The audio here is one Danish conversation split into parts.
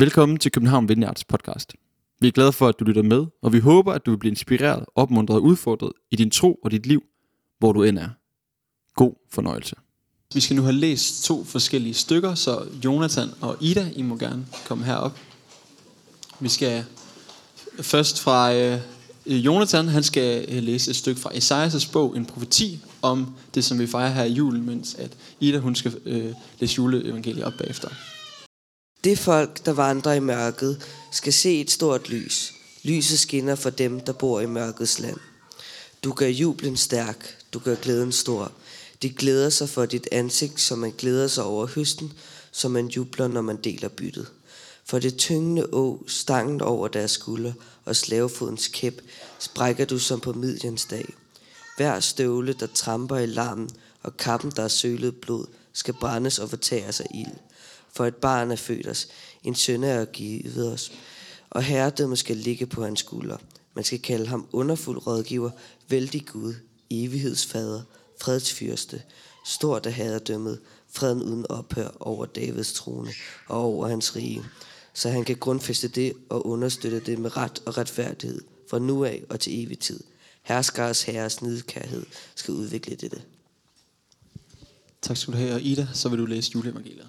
Velkommen til København Vineyards podcast. Vi er glade for, at du lytter med, og vi håber, at du vil blive inspireret, opmuntret og udfordret i din tro og dit liv, hvor du end er. God fornøjelse. Vi skal nu have læst to forskellige stykker, så Jonathan og Ida, I må gerne komme herop. Vi skal først fra øh, øh Jonathan, han skal øh, læse et stykke fra Esajas bog, en profeti om det, som vi fejrer her i julen, mens at Ida hun skal øh, læse juleevangeliet op bagefter. Det folk, der vandrer i mørket, skal se et stort lys. Lyset skinner for dem, der bor i mørkets land. Du gør jublen stærk, du gør glæden stor. De glæder sig for dit ansigt, som man glæder sig over høsten, som man jubler, når man deler byttet. For det tyngende å, stangen over deres skulder og slavefodens kæp, sprækker du som på midjens dag. Hver støvle, der tramper i larmen, og kappen, der er sølet blod, skal brændes og fortæres af ild. For et barn er født os, en søn er givet os, og herredømmet skal ligge på hans skulder. Man skal kalde ham underfuld rådgiver, vældig Gud, evighedsfader, fredsfyrste, stort er herredømmet, freden uden ophør over Davids trone og over hans rige, så han kan grundfæste det og understøtte det med ret og retfærdighed fra nu af og til evig tid. Herskers herres nidkærhed skal udvikle dette. Tak skal du have, og Ida, så vil du læse juleevangeliet.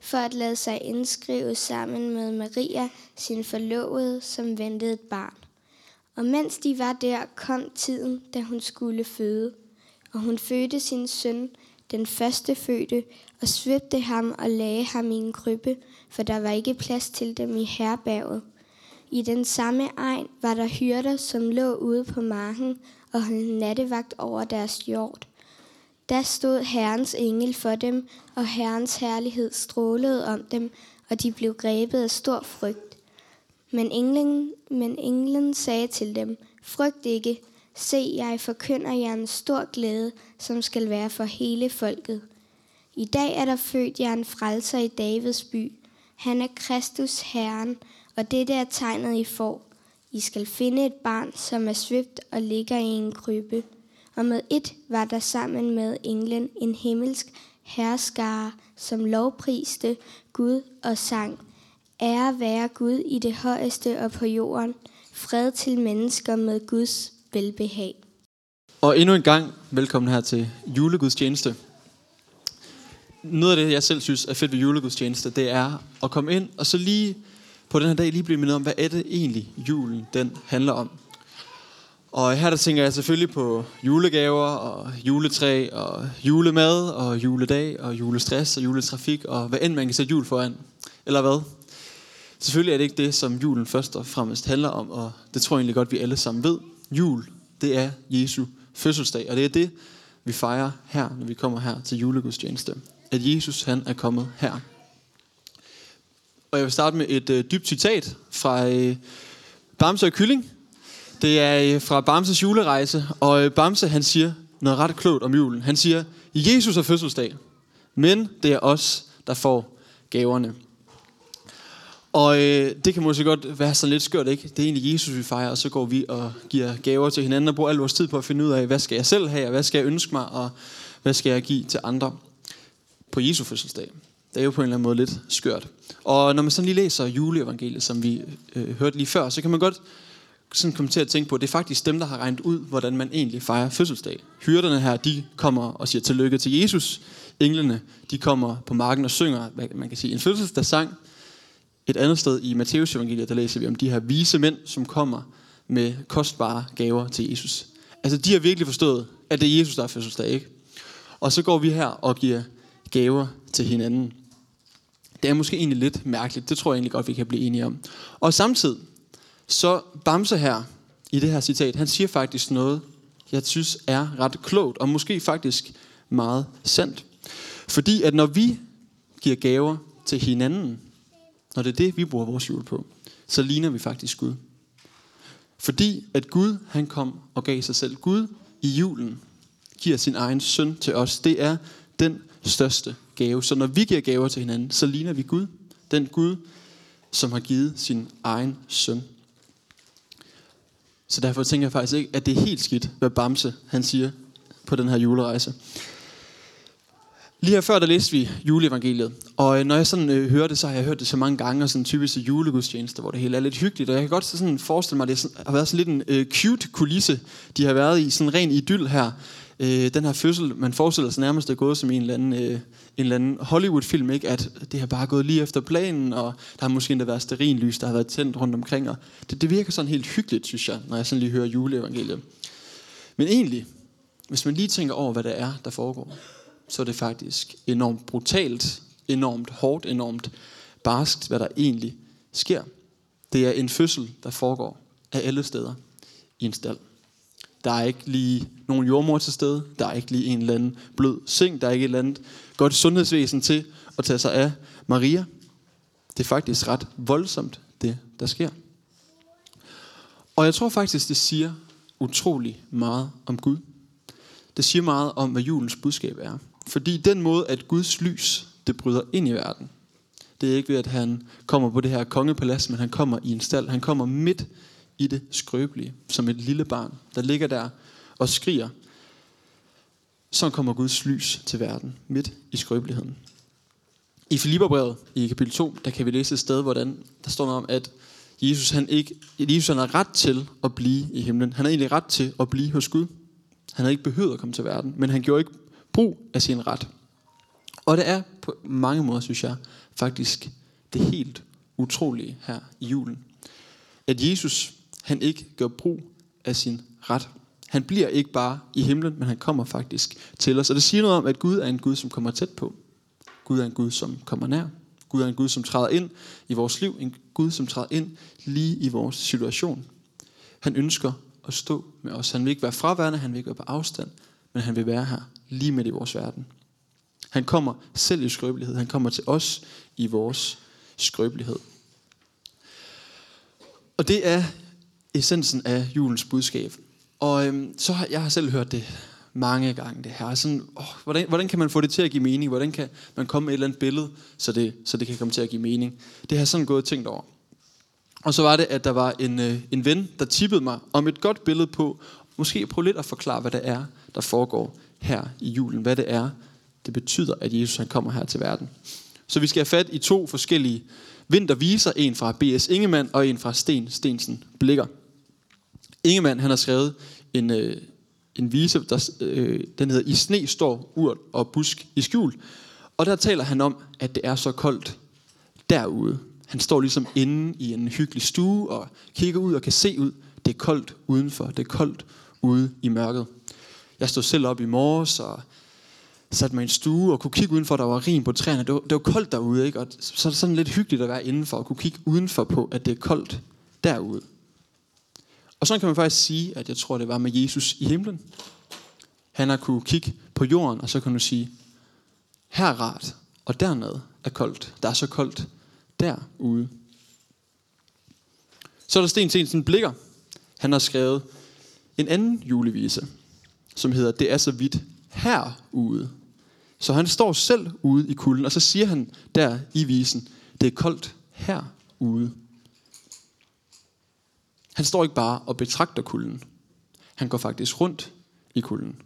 for at lade sig indskrive sammen med Maria, sin forlovede, som ventede et barn. Og mens de var der, kom tiden, da hun skulle føde. Og hun fødte sin søn, den første fødte, og svøbte ham og lagde ham i en krybbe, for der var ikke plads til dem i herberget. I den samme egen var der hyrder, som lå ude på marken og holdt nattevagt over deres jord. Der stod Herrens engel for dem, og Herrens herlighed strålede om dem, og de blev grebet af stor frygt. Men englen, men englen sagde til dem, frygt ikke, se jeg forkynder jer en stor glæde, som skal være for hele folket. I dag er der født jer en frelser i Davids by. Han er Kristus Herren, og dette er tegnet I får. I skal finde et barn, som er svøbt og ligger i en krybbe og med et var der sammen med englen en himmelsk herskare, som lovpriste Gud og sang. Ære være Gud i det højeste og på jorden, fred til mennesker med Guds velbehag. Og endnu en gang, velkommen her til julegudstjeneste. Noget af det, jeg selv synes er fedt ved julegudstjeneste, det er at komme ind og så lige på den her dag lige blive mindet om, hvad er det egentlig julen den handler om. Og her der tænker jeg selvfølgelig på julegaver og juletræ og julemad og juledag og julestress og juletrafik og hvad end man kan sætte jul foran. Eller hvad? Selvfølgelig er det ikke det, som julen først og fremmest handler om, og det tror jeg egentlig godt, vi alle sammen ved. Jul, det er Jesu fødselsdag, og det er det, vi fejrer her, når vi kommer her til julegudstjeneste. At Jesus, han er kommet her. Og jeg vil starte med et øh, dybt citat fra øh, Bamse og Kylling, det er øh, fra Bamses julerejse, og øh, Bamse han siger noget ret klogt om julen. Han siger, Jesus er fødselsdag, men det er os, der får gaverne. Og øh, det kan måske godt være sådan lidt skørt, ikke? Det er egentlig Jesus, vi fejrer, og så går vi og giver gaver til hinanden og bruger al vores tid på at finde ud af, hvad skal jeg selv have, og hvad skal jeg ønske mig, og hvad skal jeg give til andre på Jesu fødselsdag. Det er jo på en eller anden måde lidt skørt. Og når man sådan lige læser juleevangeliet, som vi øh, hørte lige før, så kan man godt sådan kom til at tænke på, at det er faktisk dem, der har regnet ud, hvordan man egentlig fejrer fødselsdag. Hyrderne her, de kommer og siger tillykke til Jesus. Englene, de kommer på marken og synger, hvad man kan sige, en fødselsdagssang. Et andet sted i Matteus evangeliet, der læser vi om de her vise mænd, som kommer med kostbare gaver til Jesus. Altså, de har virkelig forstået, at det er Jesus, der er fødselsdag, ikke? Og så går vi her og giver gaver til hinanden. Det er måske egentlig lidt mærkeligt. Det tror jeg egentlig godt, vi kan blive enige om. Og samtidig, så Bamse her, i det her citat, han siger faktisk noget, jeg synes er ret klogt, og måske faktisk meget sandt. Fordi at når vi giver gaver til hinanden, når det er det, vi bruger vores jul på, så ligner vi faktisk Gud. Fordi at Gud, han kom og gav sig selv. Gud i julen giver sin egen søn til os. Det er den største gave. Så når vi giver gaver til hinanden, så ligner vi Gud. Den Gud, som har givet sin egen søn. Så derfor tænker jeg faktisk ikke, at det er helt skidt, hvad Bamse han siger på den her julerejse. Lige her før, der læste vi juleevangeliet. Og øh, når jeg sådan øh, hører det, så har jeg hørt det så mange gange, og sådan typisk julegudstjenester, hvor det hele er lidt hyggeligt. Og jeg kan godt sådan forestille mig, at det har været sådan lidt en øh, cute kulisse, de har været i. Sådan ren idyll her. Øh, den her fødsel, man forestiller sig nærmest er gået som en eller anden, øh, en eller anden Hollywood-film, ikke? At det har bare gået lige efter planen, og der har måske endda været sterinlys, der har været tændt rundt omkring. Og det, det virker sådan helt hyggeligt, synes jeg, når jeg sådan lige hører juleevangeliet. Men egentlig, hvis man lige tænker over, hvad det er, der foregår, så er det faktisk enormt brutalt, enormt hårdt, enormt barskt, hvad der egentlig sker. Det er en fødsel, der foregår af alle steder i en stald. Der er ikke lige nogen jordmor til stede. Der er ikke lige en eller anden blød seng. Der er ikke et eller andet godt sundhedsvæsen til at tage sig af Maria. Det er faktisk ret voldsomt, det der sker. Og jeg tror faktisk, det siger utrolig meget om Gud. Det siger meget om, hvad julens budskab er. Fordi den måde, at Guds lys, det bryder ind i verden, det er ikke ved, at han kommer på det her kongepalads, men han kommer i en stald. Han kommer midt i det skrøbelige, som et lille barn, der ligger der og skriger. Så kommer Guds lys til verden, midt i skrøbeligheden. I Filipperbrevet i kapitel 2, der kan vi læse et sted, hvordan der står noget om, at Jesus, han ikke, Jesus han har ret til at blive i himlen. Han har egentlig ret til at blive hos Gud. Han havde ikke behøvet at komme til verden, men han gjorde ikke brug af sin ret. Og det er på mange måder, synes jeg, faktisk det helt utrolige her i julen. At Jesus, han ikke gør brug af sin ret. Han bliver ikke bare i himlen, men han kommer faktisk til os. Og det siger noget om, at Gud er en Gud, som kommer tæt på. Gud er en Gud, som kommer nær. Gud er en Gud, som træder ind i vores liv. En Gud, som træder ind lige i vores situation. Han ønsker at stå med os. Han vil ikke være fraværende, han vil ikke være på afstand, men han vil være her lige midt i vores verden. Han kommer selv i skrøbelighed. Han kommer til os i vores skrøbelighed. Og det er essensen af julens budskab. Og øhm, så har jeg har selv hørt det mange gange det her. Altså, sådan, åh, hvordan, hvordan kan man få det til at give mening? Hvordan kan man komme med et eller andet billede, så det, så det kan komme til at give mening? Det har jeg sådan gået og tænkt over. Og så var det, at der var en, øh, en ven, der tippede mig om et godt billede på, måske prøve lidt at forklare, hvad det er, der foregår her i julen. Hvad det er, det betyder, at Jesus han kommer her til verden. Så vi skal have fat i to forskellige vinterviser. En fra B.S. Ingemann og en fra Sten Stensen Blikker. Ingemann han har skrevet en, øh, en vise, der, øh, den hedder I sne står urt og busk i skjul. Og der taler han om, at det er så koldt derude. Han står ligesom inde i en hyggelig stue og kigger ud og kan se ud. Det er koldt udenfor. Det er koldt ude i mørket. Jeg stod selv op i morges og satte mig i en stue og kunne kigge udenfor, der var rim på træerne. Det var, det var koldt derude, ikke? Og så er det sådan lidt hyggeligt at være indenfor og kunne kigge udenfor på, at det er koldt derude. Og så kan man faktisk sige, at jeg tror, det var med Jesus i himlen. Han har kunne kigge på jorden, og så kan du sige, her er rart, og dernede er koldt. Der er så koldt derude. Så er der Sten Stensen Blikker. Han har skrevet en anden julevise, som hedder Det er så vidt herude. Så han står selv ude i kulden, og så siger han der i visen, det er koldt herude. Han står ikke bare og betragter kulden. Han går faktisk rundt i kulden.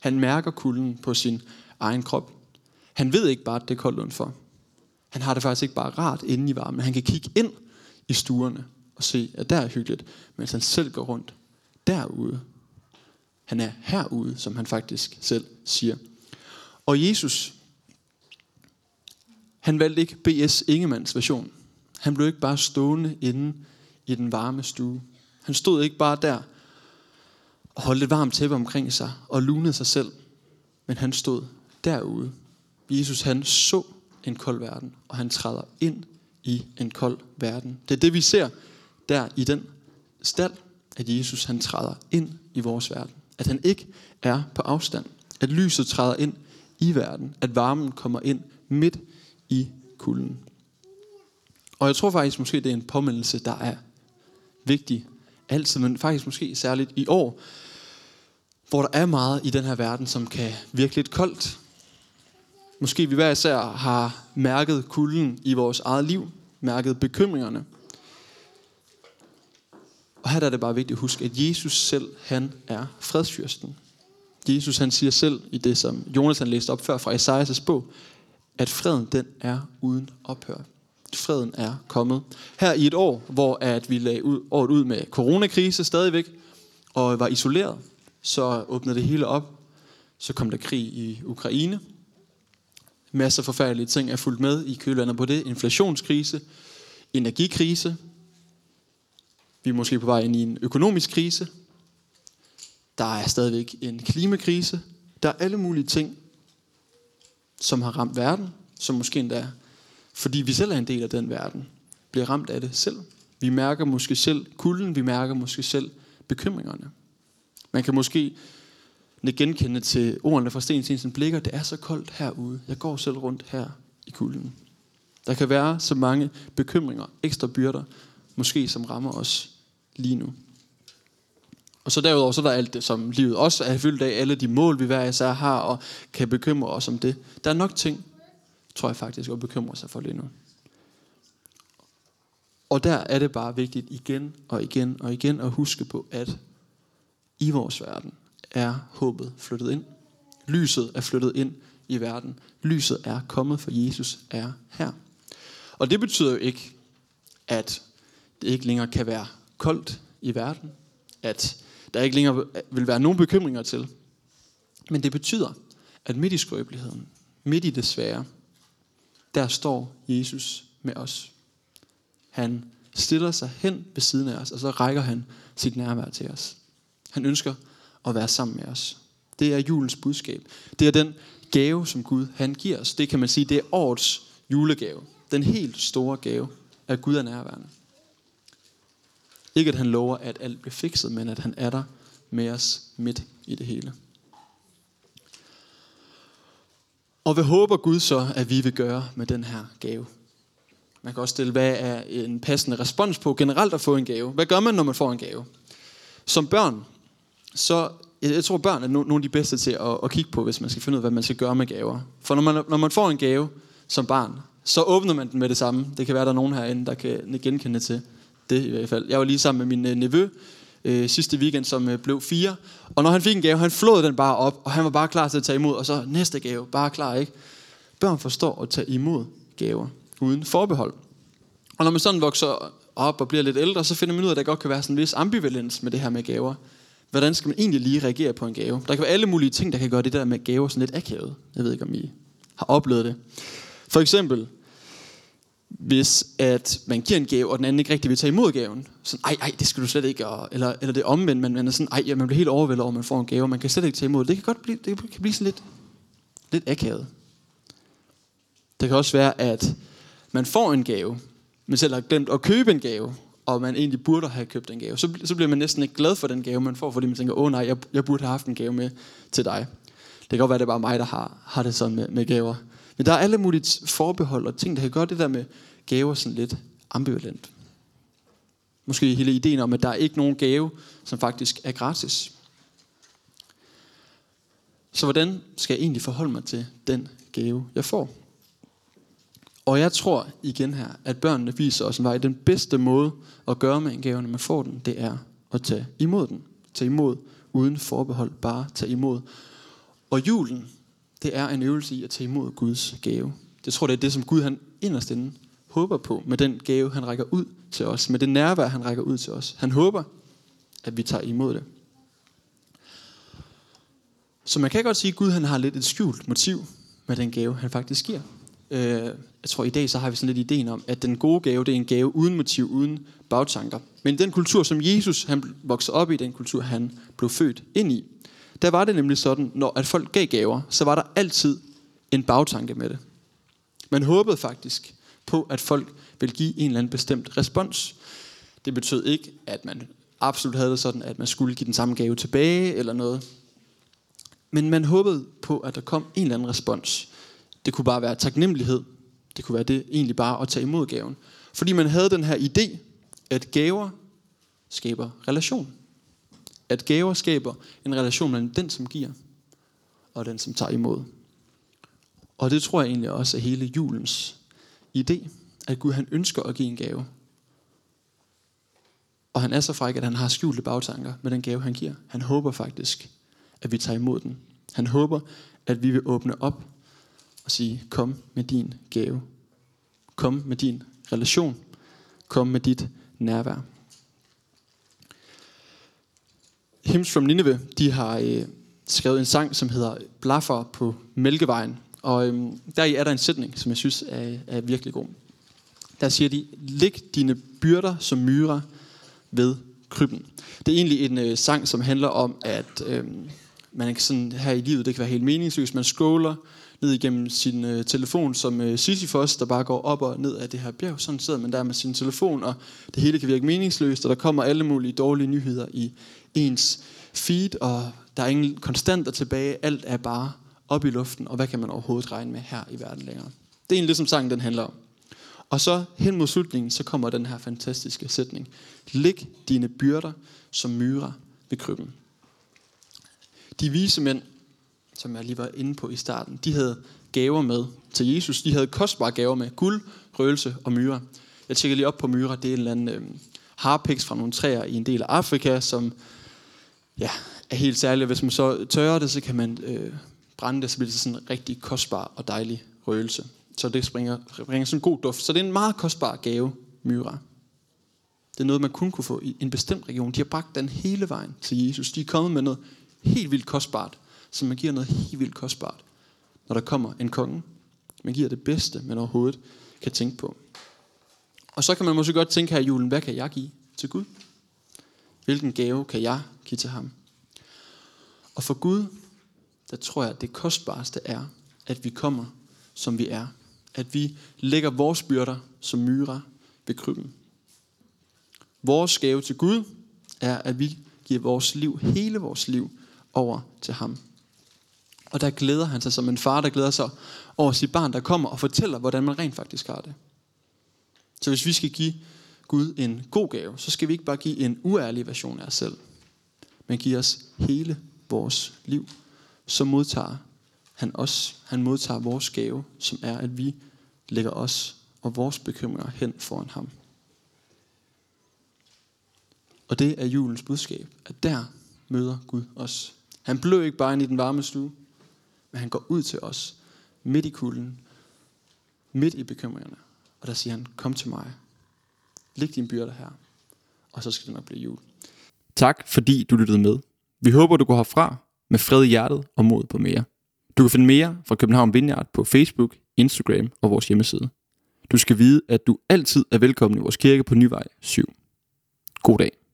Han mærker kulden på sin egen krop. Han ved ikke bare, at det er koldt udenfor. Han har det faktisk ikke bare rart inde i varmen. Han kan kigge ind i stuerne og se, at der er hyggeligt, mens han selv går rundt derude. Han er herude, som han faktisk selv siger. Og Jesus, han valgte ikke B.S. Ingemanns version. Han blev ikke bare stående inde i den varme stue. Han stod ikke bare der og holdt et varmt tæppe omkring sig og lunede sig selv. Men han stod derude. Jesus han så en kold verden, og han træder ind i en kold verden. Det er det, vi ser der i den stald, at Jesus han træder ind i vores verden. At han ikke er på afstand. At lyset træder ind i verden. At varmen kommer ind midt i kulden. Og jeg tror faktisk måske, det er en påmindelse, der er vigtig altid, men faktisk måske særligt i år, hvor der er meget i den her verden, som kan virke lidt koldt. Måske vi hver især har mærket kulden i vores eget liv, mærket bekymringerne. Og her er det bare vigtigt at huske, at Jesus selv, han er fredsfyrsten. Jesus han siger selv i det, som Jonas han læste op før fra Esajas' bog, at freden den er uden ophør. Freden er kommet. Her i et år, hvor at vi lagde ud, året ud med coronakrise stadigvæk, og var isoleret, så åbnede det hele op. Så kom der krig i Ukraine. Masser af forfærdelige ting er fulgt med i kølvandet på det. Inflationskrise, energikrise. Vi er måske på vej ind i en økonomisk krise. Der er stadigvæk en klimakrise. Der er alle mulige ting, som har ramt verden, som måske endda, fordi vi selv er en del af den verden, bliver ramt af det selv. Vi mærker måske selv kulden, vi mærker måske selv bekymringerne. Man kan måske genkende til ordene fra Sten Stensen Blikker, det er så koldt herude. Jeg går selv rundt her i kulden. Der kan være så mange bekymringer, ekstra byrder, måske som rammer os lige nu. Og så derudover, så er der alt det, som livet også er fyldt af, alle de mål, vi hver især har, og kan bekymre os om det. Der er nok ting, tror jeg faktisk, at bekymre sig for lige nu. Og der er det bare vigtigt igen og igen og igen at huske på, at i vores verden er håbet flyttet ind. Lyset er flyttet ind i verden. Lyset er kommet, for Jesus er her. Og det betyder jo ikke, at det ikke længere kan være koldt i verden. At der ikke længere vil være nogen bekymringer til. Men det betyder, at midt i skrøbeligheden, midt i det svære, der står Jesus med os. Han stiller sig hen ved siden af os, og så rækker han sit nærvær til os. Han ønsker at være sammen med os. Det er julens budskab. Det er den gave, som Gud han giver os. Det kan man sige, det er årets julegave. Den helt store gave, at Gud er nærværende. Ikke at han lover, at alt bliver fikset, men at han er der med os midt i det hele. Og hvad håber Gud så, at vi vil gøre med den her gave? Man kan også stille, hvad er en passende respons på generelt at få en gave? Hvad gør man, når man får en gave? Som børn, så jeg tror, børn er nogle af de bedste til at, at kigge på, hvis man skal finde ud af, hvad man skal gøre med gaver. For når man, når man får en gave som barn, så åbner man den med det samme. Det kan være, der er nogen herinde, der kan genkende til det i hvert fald. Jeg var lige sammen med min øh, nevø øh, sidste weekend, som øh, blev fire. Og når han fik en gave, han flåede den bare op, og han var bare klar til at tage imod. Og så næste gave, bare klar, ikke? Børn forstår at tage imod gaver uden forbehold. Og når man sådan vokser op og bliver lidt ældre, så finder man ud af, at der godt kan være sådan en vis ambivalens med det her med gaver. Hvordan skal man egentlig lige reagere på en gave? Der kan være alle mulige ting, der kan gøre det der med gaver sådan lidt akavet. Jeg ved ikke, om I har oplevet det. For eksempel, hvis at man giver en gave, og den anden ikke rigtig vil tage imod gaven. Sådan, ej, ej, det skal du slet ikke. Og, eller, eller det omvendt, man, man er sådan, ej, ja, man bliver helt overvældet over, at man får en gave, og man kan slet ikke tage imod det. kan godt blive, det kan blive sådan lidt, lidt akavet. Det kan også være, at man får en gave, men selv har glemt at købe en gave, og man egentlig burde have købt en gave. Så, så bliver man næsten ikke glad for den gave, man får, fordi man tænker, åh oh, nej, jeg, jeg burde have haft en gave med til dig. Det kan godt være, at det er bare mig, der har, har det sådan med, med gaver. Men der er alle mulige forbehold og ting, der kan gøre det der med gaver sådan lidt ambivalent. Måske hele ideen om, at der er ikke nogen gave, som faktisk er gratis. Så hvordan skal jeg egentlig forholde mig til den gave, jeg får? Og jeg tror igen her, at børnene viser os en vej. Den bedste måde at gøre med en gave, når man får den, det er at tage imod den. Tage imod uden forbehold, bare tage imod. Og julen, det er en øvelse i at tage imod Guds gave. Det tror, det er det, som Gud han inderst inde håber på, med den gave, han rækker ud til os, med det nærvær, han rækker ud til os. Han håber, at vi tager imod det. Så man kan godt sige, at Gud han har lidt et skjult motiv med den gave, han faktisk giver. Øh, jeg tror i dag, så har vi sådan lidt ideen om, at den gode gave, det er en gave uden motiv, uden bagtanker. Men den kultur, som Jesus han voksede op i, den kultur, han blev født ind i, der var det nemlig sådan, når at folk gav gaver, så var der altid en bagtanke med det. Man håbede faktisk på, at folk ville give en eller anden bestemt respons. Det betød ikke, at man absolut havde det sådan, at man skulle give den samme gave tilbage eller noget. Men man håbede på, at der kom en eller anden respons. Det kunne bare være taknemmelighed, Det kunne være det egentlig bare at tage imod gaven. Fordi man havde den her idé, at gaver skaber relation. At gaver skaber en relation mellem den, som giver, og den, som tager imod. Og det tror jeg egentlig også er hele julens idé, at Gud han ønsker at give en gave. Og han er så fræk, at han har skjulte bagtanker med den gave, han giver. Han håber faktisk, at vi tager imod den. Han håber, at vi vil åbne op og sige, kom med din gave. Kom med din relation. Kom med dit nærvær. Hymns from Nineveh, de har øh, skrevet en sang, som hedder Blaffer på Mælkevejen. Og øh, deri er der en sætning, som jeg synes er, er virkelig god. Der siger de, læg dine byrder som myrer ved krybben. Det er egentlig en øh, sang, som handler om, at øh, man kan sådan her i livet, det kan være helt meningsløst, man scroller ned igennem sin øh, telefon som øh, Sisyphos, der bare går op og ned af det her bjerg. Sådan sidder man der med sin telefon, og det hele kan virke meningsløst, og der kommer alle mulige dårlige nyheder i ens feed, og der er ingen konstanter tilbage. Alt er bare op i luften, og hvad kan man overhovedet regne med her i verden længere? Det er egentlig det, som sangen den handler om. Og så hen mod slutningen, så kommer den her fantastiske sætning. Læg dine byrder som myrer ved krybben. De vise mænd, som jeg lige var inde på i starten, de havde gaver med til Jesus. De havde kostbare gaver med guld, røgelse og myrer. Jeg tjekkede lige op på myrer. Det er en eller anden øh, harpiks fra nogle træer i en del af Afrika, som ja, er helt særlig. Hvis man så tørrer det, så kan man øh, brænde det, så bliver det sådan en rigtig kostbar og dejlig røgelse. Så det springer, bringer sådan en god duft. Så det er en meget kostbar gave, myre. Det er noget, man kun kunne få i en bestemt region. De har bragt den hele vejen til Jesus. De er kommet med noget helt vildt kostbart, så man giver noget helt vildt kostbart, når der kommer en konge. Man giver det bedste, man overhovedet kan tænke på. Og så kan man måske godt tænke her i julen, hvad kan jeg give til Gud? Hvilken gave kan jeg give til ham? Og for Gud, der tror jeg, at det kostbarste er, at vi kommer, som vi er. At vi lægger vores byrder som myrer ved krybben. Vores gave til Gud er, at vi giver vores liv, hele vores liv, over til ham. Og der glæder han sig som en far, der glæder sig over sit barn, der kommer og fortæller, hvordan man rent faktisk har det. Så hvis vi skal give Gud en god gave, så skal vi ikke bare give en uærlig version af os selv, men give os hele vores liv. Så modtager han os, han modtager vores gave, som er, at vi lægger os og vores bekymringer hen foran ham. Og det er julens budskab, at der møder Gud os. Han blev ikke bare ind i den varme stue, men han går ud til os, midt i kulden, midt i bekymringerne. Og der siger han, kom til mig, læg din byrde her, og så skal det nok blive jul. Tak fordi du lyttede med. Vi håber, du går herfra med fred i hjertet og mod på mere. Du kan finde mere fra København Vineyard på Facebook, Instagram og vores hjemmeside. Du skal vide, at du altid er velkommen i vores kirke på Nyvej 7. God dag.